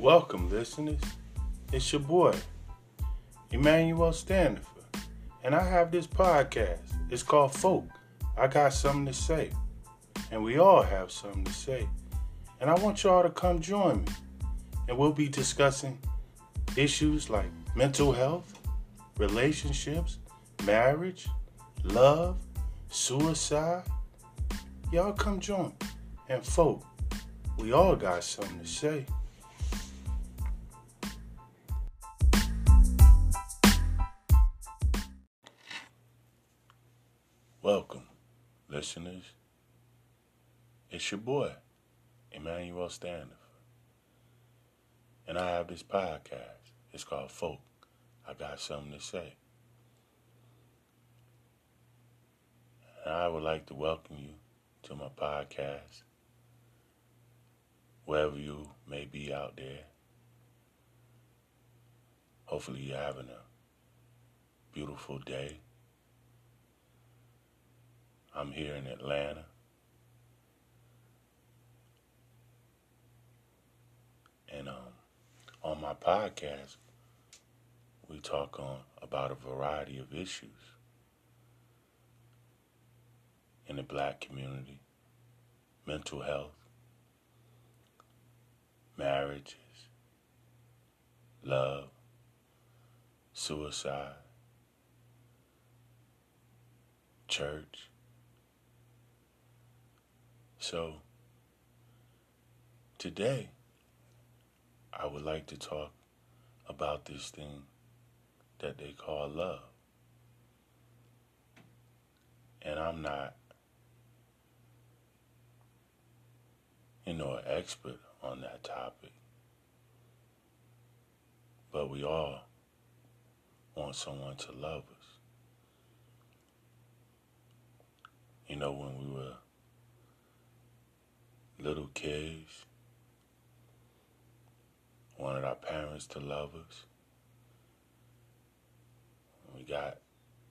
Welcome, listeners. It's your boy, Emmanuel Standifer, and I have this podcast. It's called Folk. I got something to say, and we all have something to say. And I want y'all to come join me, and we'll be discussing issues like mental health, relationships, marriage, love, suicide. Y'all come join. And folk, we all got something to say. Welcome, listeners. It's your boy, Emmanuel Standifer. And I have this podcast. It's called Folk. I got something to say. And I would like to welcome you to my podcast, wherever you may be out there. Hopefully, you're having a beautiful day. I'm here in Atlanta. And um, on my podcast, we talk on about a variety of issues in the black community, mental health, marriages, love, suicide, church. So, today, I would like to talk about this thing that they call love. And I'm not, you know, an expert on that topic. But we all want someone to love us. You know, when we were little kids, wanted our parents to love us. We got,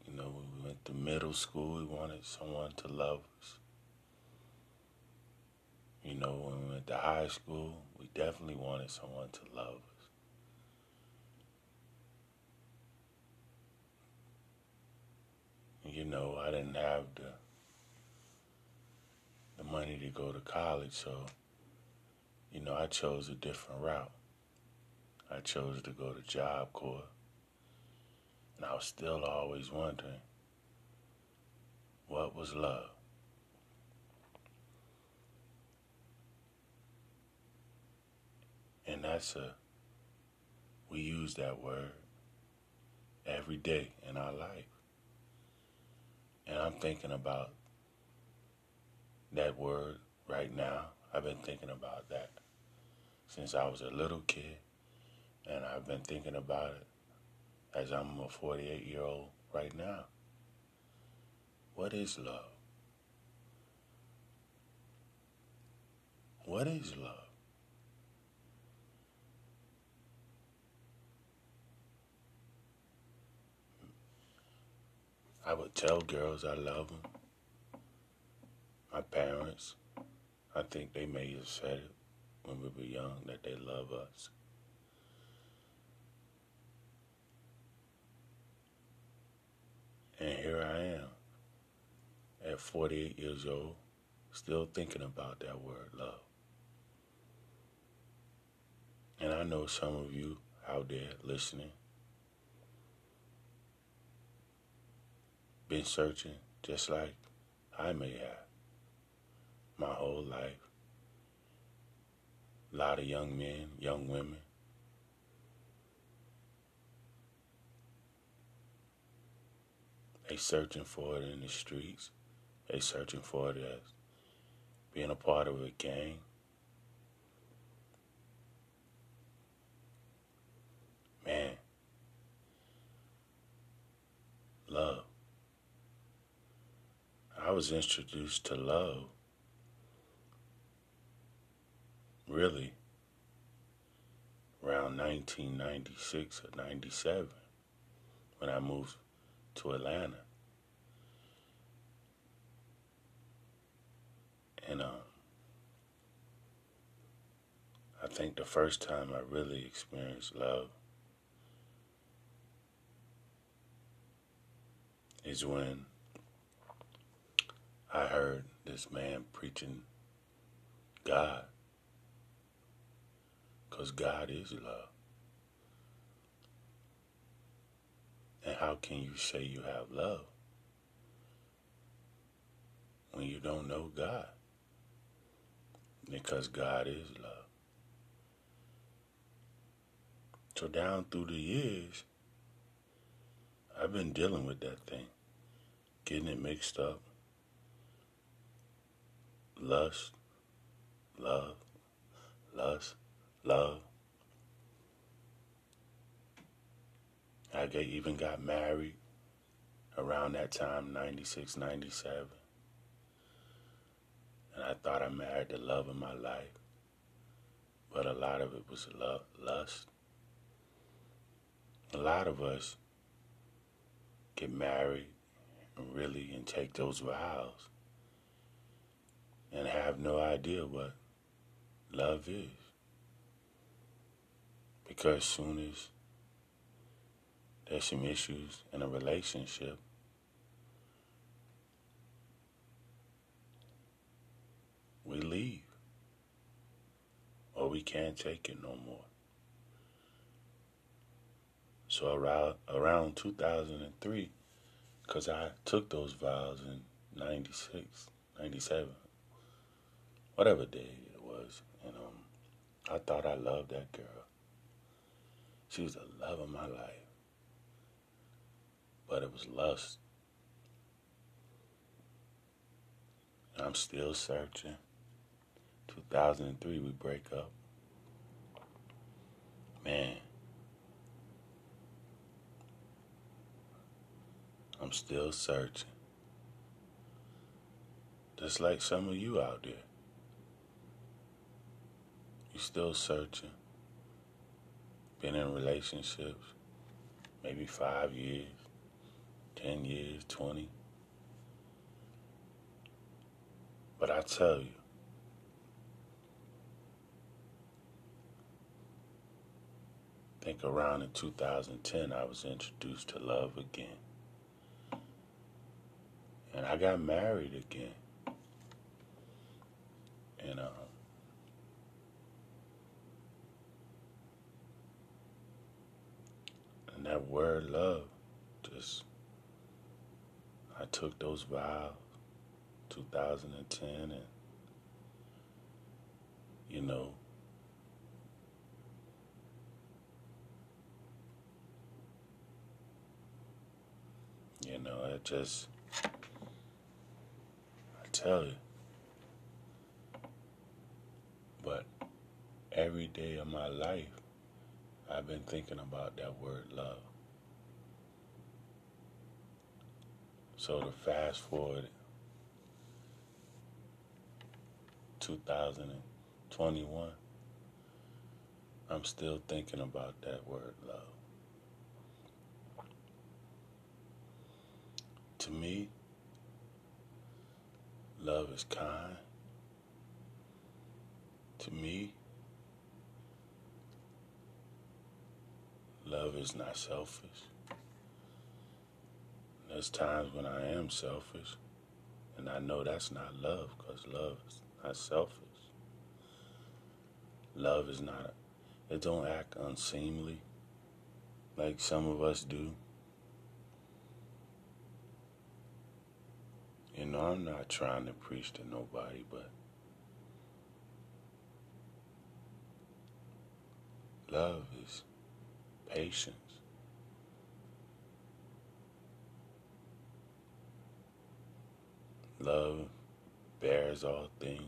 you know, we went to middle school, we wanted someone to love us. You know, when we went to high school, we definitely wanted someone to love us. You know, I didn't have the the money to go to college, so you know, I chose a different route. I chose to go to Job Corps. And I was still always wondering what was love? And that's a, we use that word every day in our life. And I'm thinking about that word right now. I've been thinking about that since I was a little kid. And I've been thinking about it as I'm a 48 year old right now. What is love? What is love? I would tell girls I love them. My parents, I think they may have said it when we were young that they love us. And here I am at 48 years old, still thinking about that word love. And I know some of you out there listening been searching just like I may have my whole life. A lot of young men, young women. They searching for it in the streets. They searching for it as being a part of a gang. Man, love. I was introduced to love really around 1996 or 97 when I moved to Atlanta. And um, I think the first time I really experienced love is when I heard this man preaching God. Because God is love. And how can you say you have love when you don't know God? Because God is love. So down through the years, I've been dealing with that thing, getting it mixed up. Lust, love, lust, love. I even got married around that time, 96, 97. And I thought I married the love of my life. But a lot of it was love, lust a lot of us get married and really and take those vows and have no idea what love is. Because soon as there's some issues in a relationship, we leave or we can't take it no more. So around around 2003, because I took those vows in 96, 97, whatever day it was, and um, I thought I loved that girl. She was the love of my life, but it was lust. I'm still searching. 2003, we break up. Man, I'm still searching. Just like some of you out there. You're still searching. Been in relationships, maybe five years, 10 years, 20. But I tell you, I think around in 2010 I was introduced to love again and I got married again. And um, and that word love just I took those vows 2010 and you know you know it just I tell you. But every day of my life, I've been thinking about that word love. So to fast forward 2021, I'm still thinking about that word love. To me, Love is kind. To me, love is not selfish. There's times when I am selfish, and I know that's not love because love is not selfish. Love is not, it don't act unseemly like some of us do. You know, I'm not trying to preach to nobody, but love is patience. Love bears all things.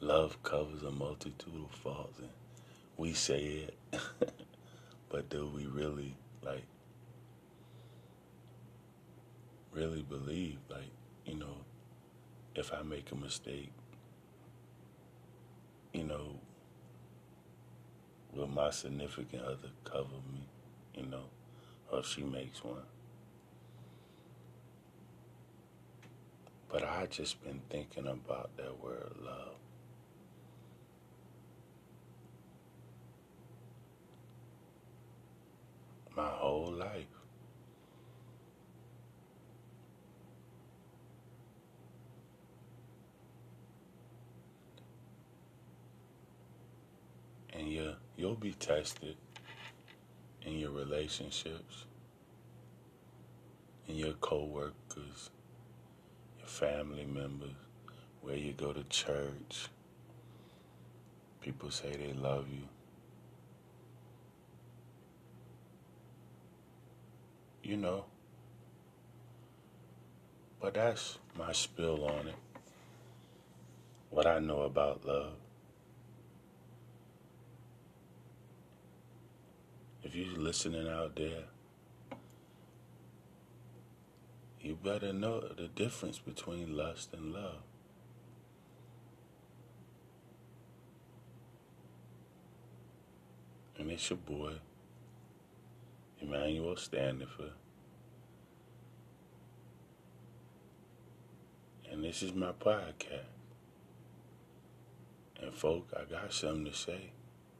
Love covers a multitude of faults. And we say it, but do we really like really believe, like, you know, if I make a mistake, you know, will my significant other cover me, you know, or if she makes one. But I just been thinking about that word love. My whole life. And you you'll be tested in your relationships, in your co-workers family members, where you go to church. People say they love you. You know. But that's my spill on it. What I know about love. If you're listening out there, you better know the difference between lust and love. And it's your boy, Emmanuel Standifer. And this is my podcast. And folk, I got something to say.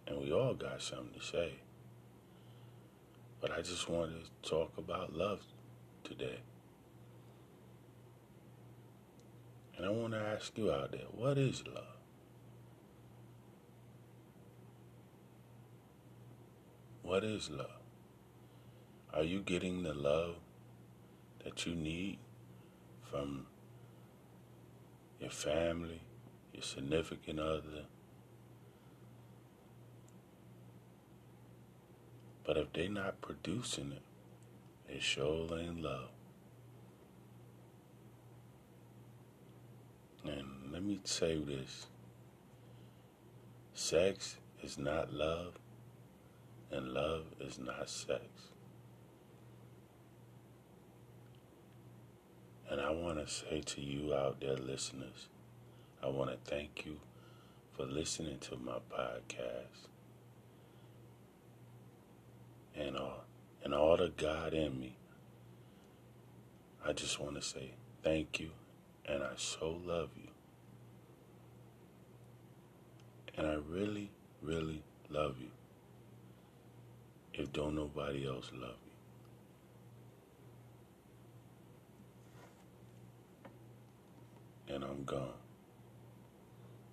And we all got something to say. But I just wanted to talk about love today. And I want to ask you out there, what is love? What is love? Are you getting the love that you need from your family, your significant other? But if they're not producing it, they sure ain't love. And let me say this sex is not love, and love is not sex. And I want to say to you out there, listeners, I want to thank you for listening to my podcast. And, uh, and all the God in me, I just want to say thank you, and I so love you. And I really, really love you if don't nobody else love you. And I'm gone.